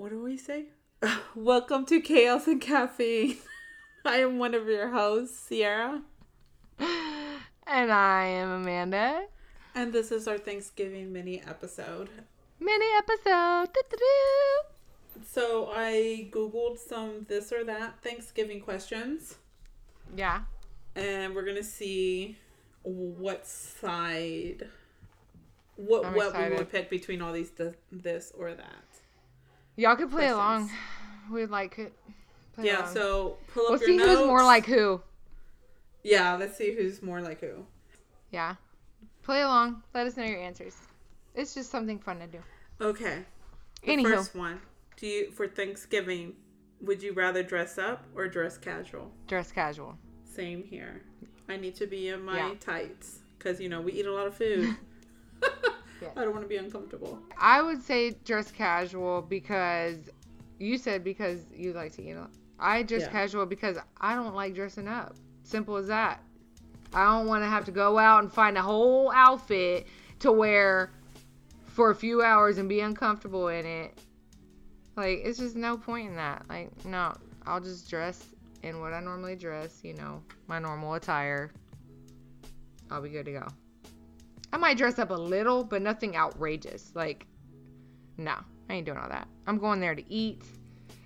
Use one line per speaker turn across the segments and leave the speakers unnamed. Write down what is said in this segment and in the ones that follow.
what do we say? Welcome to Chaos and Caffeine. I am one of your hosts, Sierra.
And I am Amanda.
And this is our Thanksgiving mini episode.
Mini episode.
So I Googled some this or that Thanksgiving questions.
Yeah.
And we're gonna see what side what
I'm
what
excited.
we would pick between all these th- this or that.
Y'all could play along. We'd like it. Play
Yeah,
along.
so pull up
we'll see
notes.
who's more like who.
Yeah, let's see who's more like who.
Yeah. Play along. Let us know your answers. It's just something fun to do.
Okay. The
Anywho.
first one. Do you for Thanksgiving, would you rather dress up or dress casual?
Dress casual.
Same here. I need to be in my
Yeah.
tights because you know we eat a lot of food.
Yes.
I don't want to be uncomfortable.
I would say dress casual because you said because you like to eat a lot. I dress
Yeah.
casual because I don't like dressing up. Simple as that. I don't want to have to go out and find a whole outfit to wear for a few hours and be uncomfortable in it. Like, it's just no point in that. Like, no, I'll just dress in what I normally dress, you know, my normal attire. I'll be good to go. I might dress up a little, but nothing outrageous. Like, no, I ain't doing all that. I'm going there to eat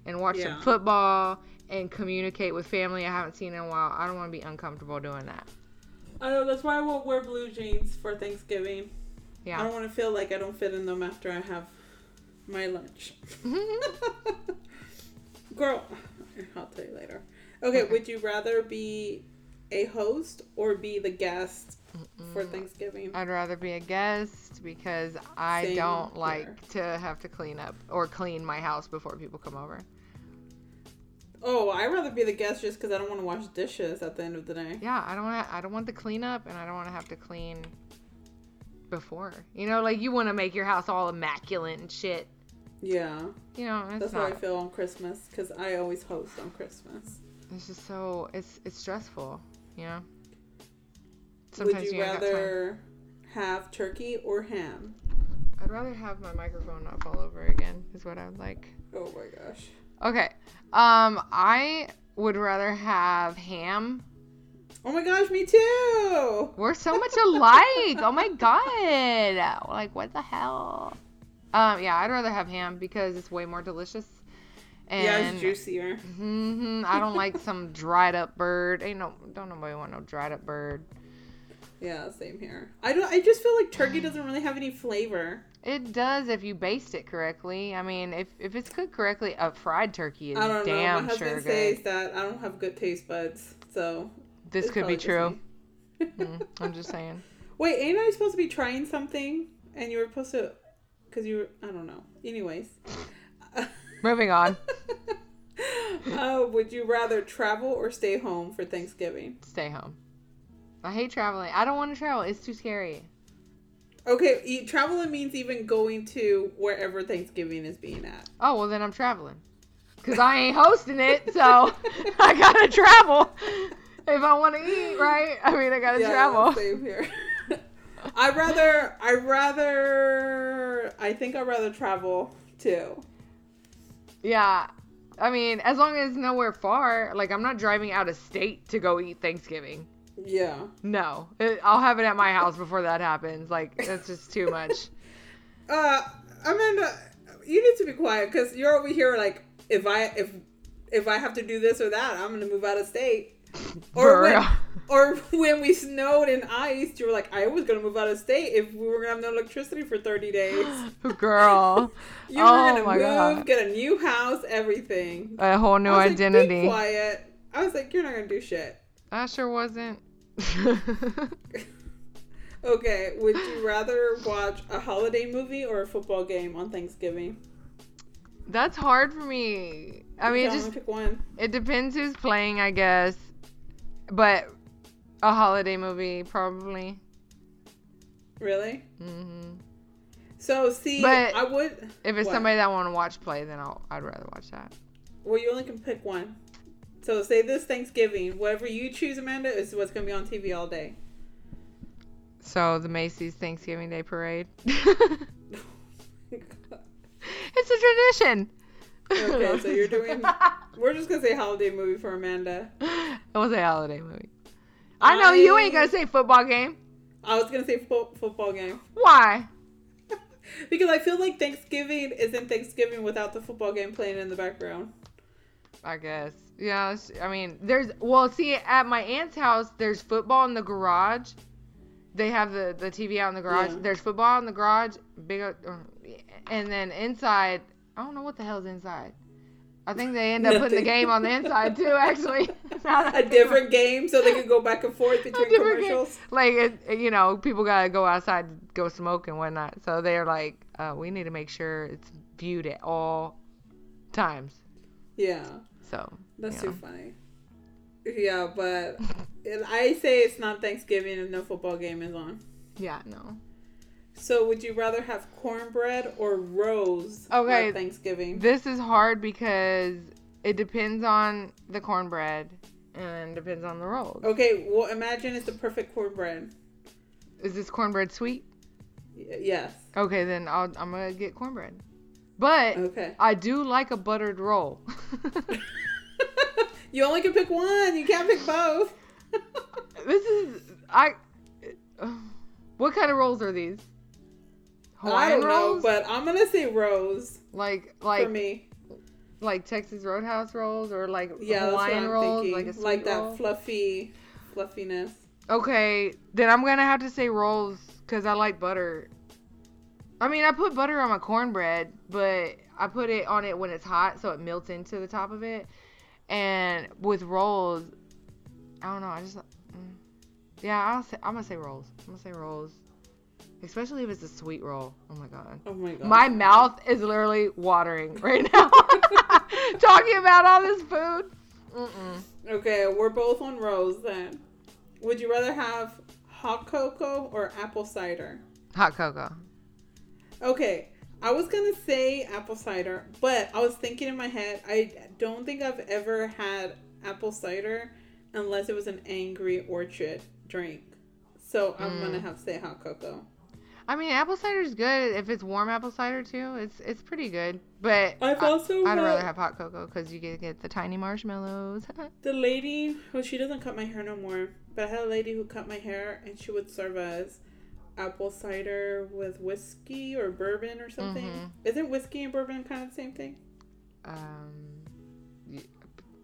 and watch
Yeah.
some football and communicate with family I haven't seen in a while. I don't want to be uncomfortable doing that.
I know that's why I won't wear blue jeans for Thanksgiving.
Yeah.
I don't want to feel like I don't fit in them after I have my lunch. Girl, I'll tell you later. Okay,
Okay.
would you rather be a host or be the guest for Thanksgiving?
I'd rather be a guest because I
Same
don't like
here.
to have to clean up or clean my house before people come over.
Oh, I'd rather be the guest just because I don't want to wash dishes at the end of the day.
Yeah, I don't want I don't want the cleanup and I don't want to have to clean before. You know, like you want to make your house all immaculate and shit.
Yeah,
You know, it's
that's how I feel on Christmas because I always host on Christmas.
It's just so it's it's stressful. You know.
would you
time.
rather have turkey or ham?
I'd rather have my microphone not fall over again. Is what I would like.
Oh my gosh.
Okay. Um, I would rather have ham.
Oh my gosh, me too.
We're so much alike. oh my god. Like what the hell? Um, yeah, I'd rather have ham because it's way more delicious. And
yeah, it's juicier.
hmm I don't like some dried up bird. Ain't no, don't nobody want no dried up bird.
Yeah, same here. I don't. I just feel like turkey doesn't really have any flavor.
It does if you baste it correctly. I mean, if if it's cooked correctly, a fried turkey is
I don't know.
damn
My husband
sure
says that I don't have good taste buds, so
This could be true. Mm, I'm just saying.
Wait, ain't I supposed to be trying something? And you were supposed to, because you were. I don't know. Anyways.
Moving on.
uh, would you rather travel or stay home for Thanksgiving?
Stay home. I hate traveling. I don't want to travel. It's too scary.
Okay, e- traveling means even going to wherever Thanksgiving is being at.
Oh well, then I'm traveling. Cause I ain't hosting it, so I gotta travel. If I want to eat, right? I mean, I gotta travel.
Same here. I rather. I rather. I think I'd rather travel too.
Yeah. I mean, as long as nowhere far. Like, I'm not driving out of state to go eat Thanksgiving.
Yeah.
No, It- I'll have it at my house before that happens. Like, that's just too much.
Uh, Amanda, you need to be quiet because you're over here like, if I if if I have to do this or that, I'm gonna move out of state. Or
real.
Or when we snowed and iced, you were like, I was gonna move out of state if we were gonna have no electricity for 30 days.
Girl,
You were
Oh
gonna
my
move,
God.
get a new house, everything.
a whole new
I like,
identity.
Be quiet. I was like, you're not gonna do shit.
I sure wasn't.
Okay, would you rather watch a holiday movie or a football game on Thanksgiving?
That's hard for me. I mean, it just
pick one.
it depends who's playing, I guess. But a holiday movie, probably.
Really?
hmm
So see,
But-
I would.
If it's
What?
somebody that I want to watch play, then I'll I'd rather watch that.
Well, you only can pick one. So say this Thanksgiving, whatever you choose, Amanda, is what's gonna be on TV all day.
So the Macy's Thanksgiving Day Parade. it's a tradition.
Okay, so you're doing. We're just gonna say holiday movie for Amanda.
it was a holiday movie. I know you ain't gonna um, say football game.
I was gonna say fo- football game
Why?
because I feel like Thanksgiving isn't Thanksgiving without the football game playing in the background.
I guess. Yeah, I mean, there's well, see, at my aunt's house, there's football in the garage. They have the the TV out in the garage.
Yeah.
There's football in the garage, big, and then inside, I don't know what the hell's inside. I think they end up putting the game on the inside too. Actually, Now that I
A different game so they can go back and forth between
different game.
commercials.
Like it, it- you know, people gotta go outside, to go smoke and whatnot. So they're like, uh, we need to make sure it's viewed at all times.
Yeah,
So
that's too
know.
funny. Yeah, but I say it's not Thanksgiving if no football game is on.
yeah, no.
So would you rather have cornbread or rose
Okay,
at Thanksgiving?
This is hard because it depends on the cornbread and depends on the rolls.
Okay, well imagine it's the perfect cornbread.
Is this cornbread sweet?
Y- yes.
Okay, then I'll, I'm gonna get cornbread. But
Okay.
I do like a buttered roll.
you only can pick one. You can't pick both.
this is I. Uh, what kind of rolls are these?
I don't
rolls?
know, but I'm gonna say rose
like like for
me.
like Texas Roadhouse rolls or like
Yeah,
Hawaiian rolls,
thinking.
like
like that
roll?
fluffy fluffiness.
Okay, then I'm gonna have to say rolls because I like butter. I mean, I put butter on my cornbread, but I put it on it when it's hot so it melts into the top of it. And with rolls, I don't know. I just, mm, yeah, I'll say I'm gonna say rolls. I'm gonna say rolls, especially if it's a sweet roll. Oh my god,
Oh my god.
my mouth is literally watering right now talking about all this food. Mm-mm.
Okay, we're both on rose then. Would you rather have hot cocoa or apple cider?
Hot cocoa.
Okay, I was gonna say apple cider, but I was thinking in my head, I don't think I've ever had apple cider unless it was an angry orchard drink. So I'm gonna mm. have to say hot cocoa.
I mean, apple cider is good if it's warm apple cider too. It's it's pretty good, but
I've
I,
also
I'd rather have hot cocoa because you get get the tiny marshmallows.
The lady, well, she doesn't cut my hair no more, but I had a lady who cut my hair and she would serve us apple cider with whiskey or bourbon or something.
Mhm.
Isn't whiskey and bourbon kind of the same thing?
um,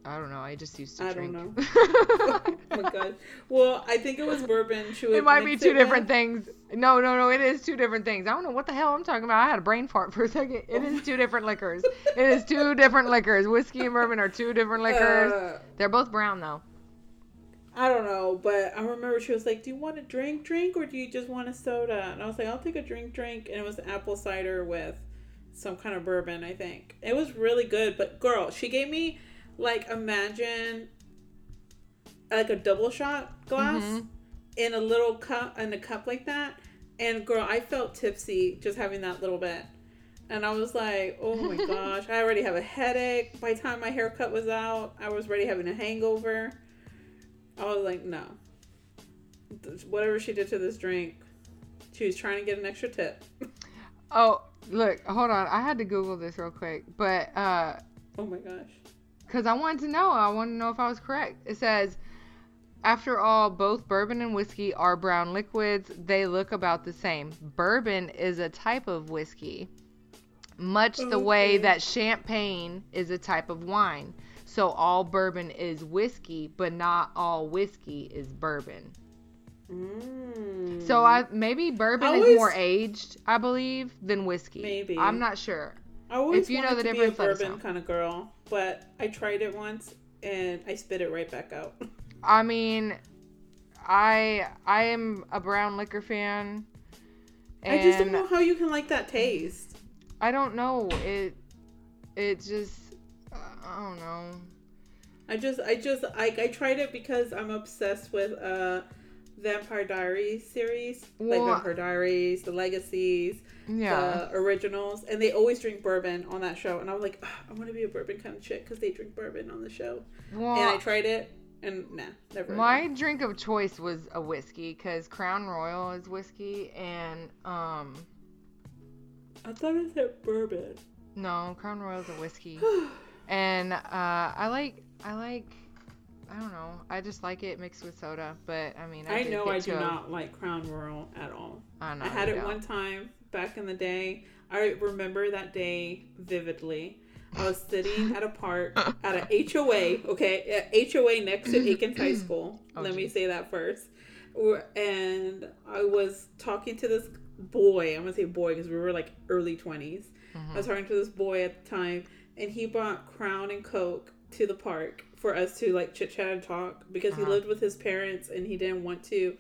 I don't know. I just used to
I don't
drink.
know. oh my god. Well, I think it was bourbon. She would
it might be two different
with.
things. No, no, no. It is two different things. I don't know what the hell I'm talking about. I had a brain fart for a second. It is two different liquors. It is two different liquors. Whiskey and bourbon are two different liquors.
Uh,
They're both brown though.
I don't know, but I remember she was like, "Do you want a drink, drink, or do you just want a soda?" And I was like, "I'll take a drink, drink," and it was apple cider with some kind of bourbon, I think. It was really good, but girl, she gave me like imagine like a double shot glass
Mhm.
In a little cup in a cup like that, and girl, I felt tipsy just having that little bit. And I was like, oh my gosh, I already have a headache. By the time my haircut was out, I was already having a hangover. I was like, no. Whatever she did to this drink, she was trying to get an extra tip.
Oh, look, hold on. I had to Google this real quick, but uh,
Oh my gosh.
because I wanted to know. I wanted to know if I was correct. It says, after all, both bourbon and whiskey are brown liquids. They look about the same. Bourbon is a type of whiskey, much the way that champagne is a type of wine. So all bourbon is whiskey, but not all whiskey is bourbon.
Mm.
So I maybe bourbon
I
is more aged, I believe, than whiskey.
Maybe.
I'm not sure.
I always
if you know the
to
difference,
be a bourbon kind of girl, but I tried it once and I spit it right back out.
I mean, I I am a brown liquor fan.
I just don't know how you can like that taste.
I don't know. It it just I don't know.
I just, I just, I, I tried it because I'm obsessed with uh, Vampire Diaries series, like Vampire Diaries, the Legacies,
Yeah.
the originals, and they always drink bourbon on that show. And I was like, I want to be a bourbon kind of chick because they drink bourbon on the show.
well,
and I tried it, and nah, never.
my
again.
drink of choice was a whiskey because Crown Royal is whiskey, and um,
I thought it said bourbon.
No, Crown Royal's a whiskey. and uh, I like I like I don't know. I just like it mixed with soda. But I mean, I,
I know
get
I do
to a-
not like Crown Royal at all.
I, know
I had it
don't.
one time back in the day. I remember that day vividly. I was sitting at a park at a HOA, okay, HOA next to Aikens High School.
Oh,
Let me say that first. And I was talking to this boy. I'm gonna say boy because we were like early 20s.
Mm-hmm.
I was talking to this boy at the time, and he brought Crown and Coke to the park for us to like chit chat and talk because he
Uh-huh.
lived with his parents and he didn't want to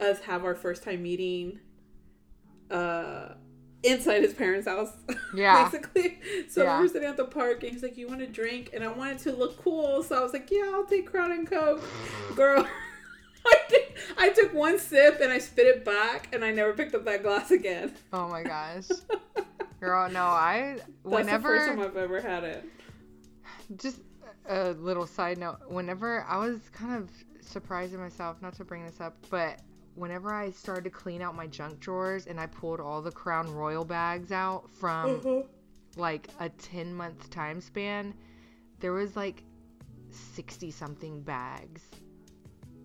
us have our first time meeting uh inside his parents' house.
Yeah.
basically. So
Yeah.
we were sitting at the park and he's like, You want a drink? And I wanted to look cool, so I was like, Yeah, I'll take Crown and Coke. Girl. I, did, I took one sip and I spit it back and I never picked up that glass again.
Oh my gosh. Girl, no, I
That's the
whenever
first time I've ever had it.
just a little side note whenever i was kind of surprising myself not to bring this up but whenever i started to clean out my junk drawers and i pulled all the crown royal bags out from
Uh-huh.
like a 10 month time span there was like 60 something bags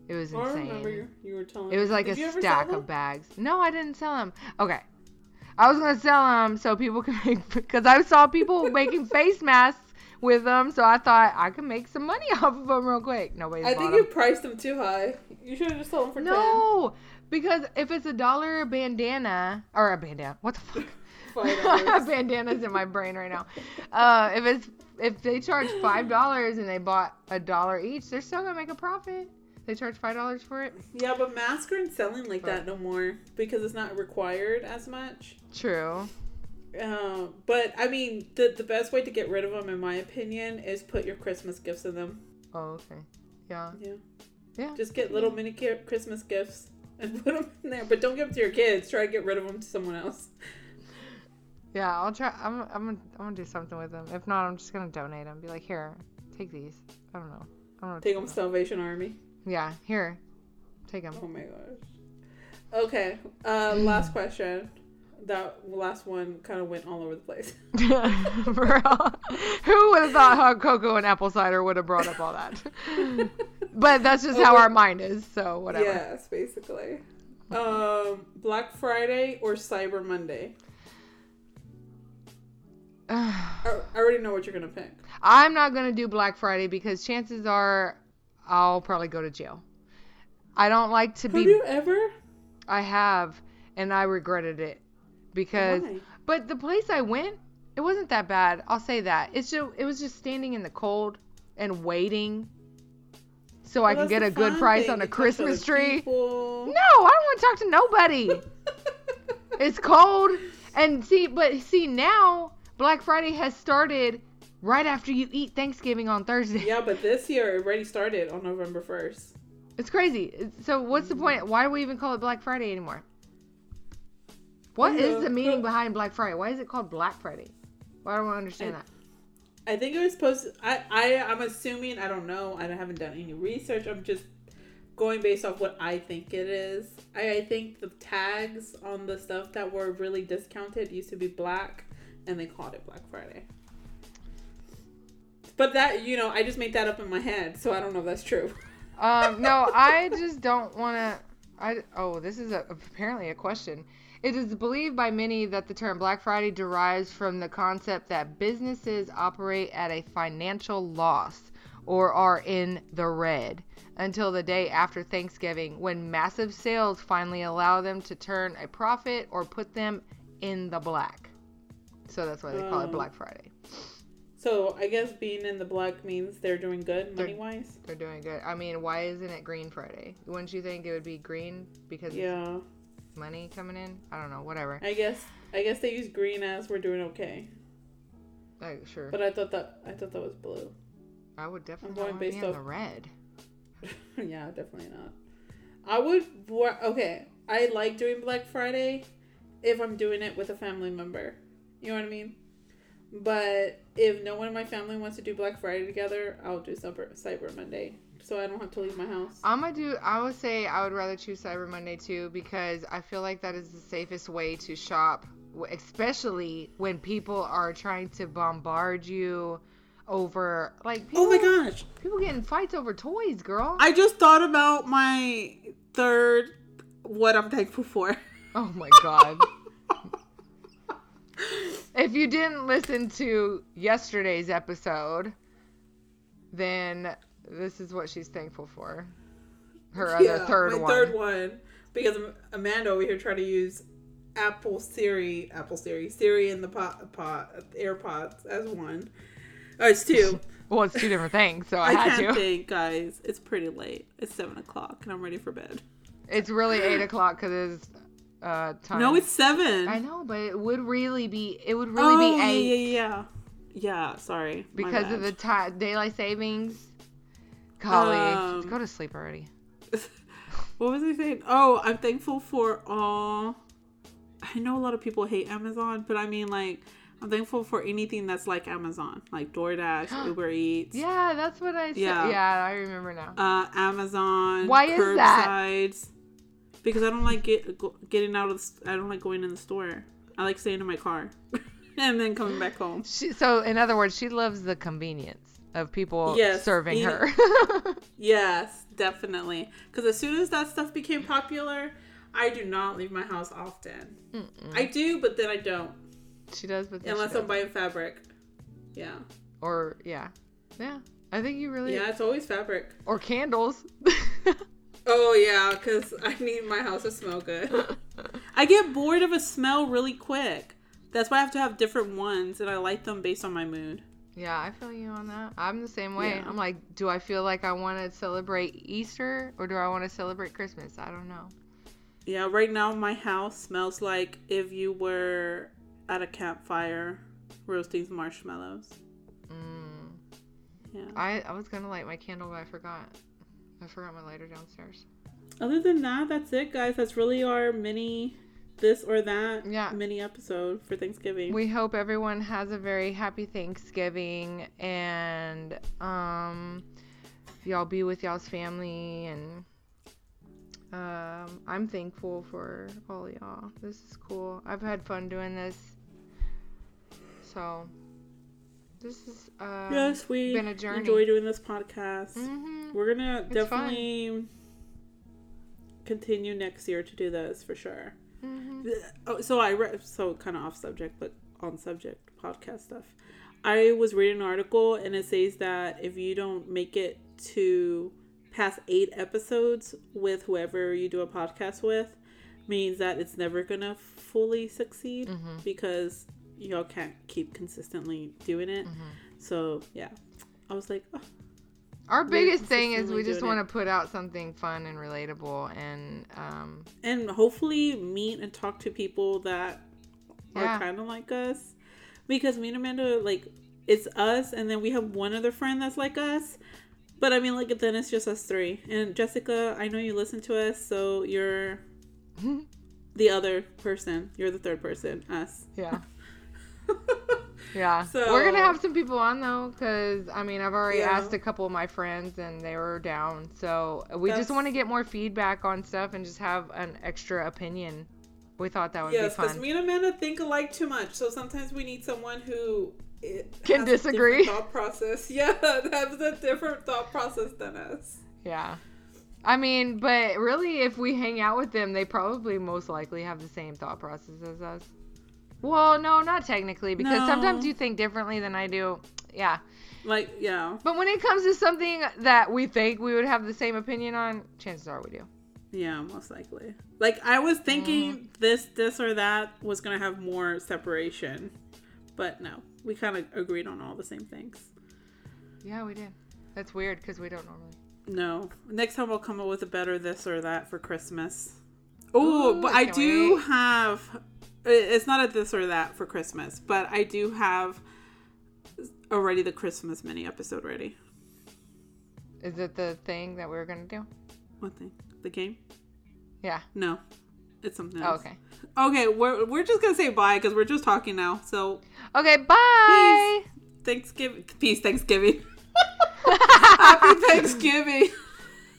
it was
Oh, I
insane
remember you, you were telling
it was like a stack of bags. No, I didn't sell them. Okay. I was going to sell them so people could make, because I saw people making face masks with them. So I thought I could make some money off of them real quick. Nobody's
I think
'em.
you priced them too high. You should have just sold them for
No, because if it's a dollar a bandana, or a bandana, what the fuck? Bandanas in my brain right now. Uh, if it's if they charge five dollars and they bought a dollar each, they're still gonna make a profit. They charge five dollars for it.
yeah, but masks aren't selling like that no more because it's not required as much.
True.
Uh, but I mean, the the best way to get rid of them, in my opinion, is put your Christmas gifts in them.
Oh, okay. Yeah.
Yeah,
Yeah.
just get little mini ki- Christmas gifts and put them in there. But don't give them to your kids. Try to get rid of them to someone else.
Yeah, I'll try. I'm, I'm, gonna, I'm gonna do something with them. If not, I'm just gonna donate them. Be like, here, take these. I don't know. I don't know.
Take them to Salvation Army.
Yeah, here, take them.
Oh my gosh. Okay. Uh, last question. That last one kind of went all over the place.
For real. Who would have thought hot cocoa and apple cider would have brought up all that? but that's just how
Oh,
our mind is. So whatever.
Yes, basically. Um, Black Friday or Cyber Monday? I, I already know what you're gonna pick.
I'm not gonna do Black Friday because chances are I'll probably go to jail. I don't like to
Have
be.
Have you ever?
I have, and I regretted it because.
Why?
But the place I went, it wasn't that bad. I'll say that. It's just it was just standing in the cold and waiting, so I can get a good price on a Christmas tree.
people.
No, I don't want to talk to nobody. it's cold, and see, but see now Black Friday has started right after you eat Thanksgiving on Thursday.
yeah, but this year it already started on November first.
It's crazy. So what's the point? Why do we even call it Black Friday anymore? What is the meaning behind Black Friday? Why is it called Black Friday? Why don't I understand
I-
that?
I think it was supposed. To, I I I'm assuming. I don't know. I haven't done any research. I'm just going based off what I think it is. I, I think the tags on the stuff that were really discounted used to be black, and they called it Black Friday. But that you know, I just made that up in my head, so I don't know if that's true.
Um, no, I just don't want to. I oh, this is a, apparently a question. It is believed by many that the term Black Friday derives from the concept that businesses operate at a financial loss or are in the red until the day after Thanksgiving when massive sales finally allow them to turn a profit or put them in the black. So that's why they call it
Oh.
Black Friday.
So I guess being in the black means they're doing good money wise.
They're doing good. I mean, why isn't it Green Friday? Wouldn't you think it would be green because
Yeah,
money coming in? I don't know, whatever.
I guess I guess they use green as we're doing okay.
Like, sure.
But I thought that I thought that was blue.
I would definitely
going
want to be
based
in
off-
the red.
yeah, definitely not. I would. Okay, I like doing Black Friday if I'm doing it with a family member. You know what I mean? But if no one in my family wants to do Black Friday together, I'll do Cyber Cyber Monday, so I don't have to leave my house.
I'm gonna do. I would say I would rather choose Cyber Monday too because I feel like that is the safest way to shop especially when people are trying to bombard you over like people,
Oh my gosh.
people get in fights over toys, girl.
I just thought about my third what I'm thankful for.
oh my god. if you didn't listen to yesterday's episode, then this is what she's thankful for. Her other third
my
one.
third one. Because Amanda over here trying to use Apple Siri, Apple Siri, Siri in the pot, pot AirPods as one. Oh, it's two.
Well, it's two different things, so I,
I
had
can't
to.
think, guys. It's pretty late. It's seven o'clock, and I'm ready for bed.
It's really eight o'clock because it's uh time.
No, it's seven.
I know, but it would really be. It would really
oh,
be eight
yeah, yeah, yeah. Yeah, sorry.
Because of the
bad.
ti daylight savings. Golly,
Um,
go to sleep already.
what was I saying? Oh, I'm thankful for all. I know a lot of people hate Amazon, but I mean, like, I'm thankful for anything that's like Amazon, like DoorDash, Uber Eats,
Yeah, that's what I said.
Yeah.
Yeah, I remember now.
uh, Amazon.
Why is that?
curbsides. Because I don't like get, getting out of. The, I don't like going in the store. I like staying in my car, and then coming back home.
She, so, in other words, she loves the convenience of people
Yes,
serving
eat-
her.
Yes, definitely. Because as soon as that stuff became popular, I do not leave my house often.
Mm-mm.
I do, but then I don't.
she does, but
Unless I'm buying fabric. Yeah.
or yeah, yeah. I think you really
Yeah, it's always fabric.
or candles.
Oh, yeah, because I need my house to smell good. I get bored of a smell really quick. That's why I have to have different ones, and I like them based on my mood.
Yeah, I feel you on that. I'm the same way.
Yeah.
I'm like, do I feel like I want to celebrate Easter or do I want to celebrate Christmas? I don't know.
Yeah, right now my house smells like if you were at a campfire roasting marshmallows.
Mm.
Yeah.
I I was gonna light my candle, but I forgot. I forgot my lighter downstairs.
Other than that, that's it, guys. That's really our mini this or that
Yeah.
mini episode for Thanksgiving.
We hope everyone has a very happy Thanksgiving and um y'all be with y'all's family and um I'm thankful for all y'all. This is cool. I've had fun doing this. So this is uh
yes, we
been a journey.
enjoy doing this podcast.
mhm.
We're gonna
It's
definitely continue next year to do this for sure.
Mhm.
Oh, so I read so kind of off subject, but on subject podcast stuff. I was reading an article and it says that if you don't make it to past eight episodes with whoever you do a podcast with, means that it's never gonna fully succeed
Mhm.
because y'all can't keep consistently doing it.
Mhm.
So yeah, I was like, oh,
Our biggest thing is we just want to put out something fun and relatable and um
and hopefully meet and talk to people that
Yeah.
are kind of like us. Because me and amanda like it's us and then we have one other friend that's like us. But i mean like then it's just us three. And jessica i know you listen to us so you're the other person. You're the third person us.
Yeah. Yeah.
So-
We're going to have some people on though cuz I mean, I've already
Yeah.
asked a couple of my friends and they were down. So, we just want to get more feedback on stuff and just have an extra opinion. We thought that would
yes
be
because
fun.
me and amanda think alike too much so sometimes we need someone who it
Can
has a different
disagree.
thought process yeah has a different thought process than us
yeah. I mean, but really if we hang out with them, they probably most likely have the same thought process as us. Well, no, not technically because
No.
sometimes you think differently than I do. Yeah.
like yeah
But when it comes to something that we think we would have the same opinion on, chances are we do.
Yeah, most likely. Like I was thinking
Mm-hmm.
this this or that was gonna have more separation. But no. We kinda agreed on all the same things.
Yeah, we did. That's weird because we don't normally.
No. Next time I'll come up with a better this or that for Christmas. Oh,
Ooh,
but
I
I do
wait.
have it's not a this or that for Christmas, but I do have already the Christmas mini episode ready.
Is it the thing that we were gonna do?
What thing? The game?
Yeah.
No. It's something
Oh,
else.
okay.
Okay, we're, we're just gonna say bye because we're just talking now. So
Okay. Bye.
Thanksgiving. Peace, Thanksgiving. Happy Thanksgiving.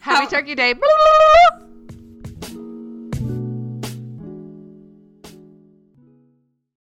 Happy Turkey Day.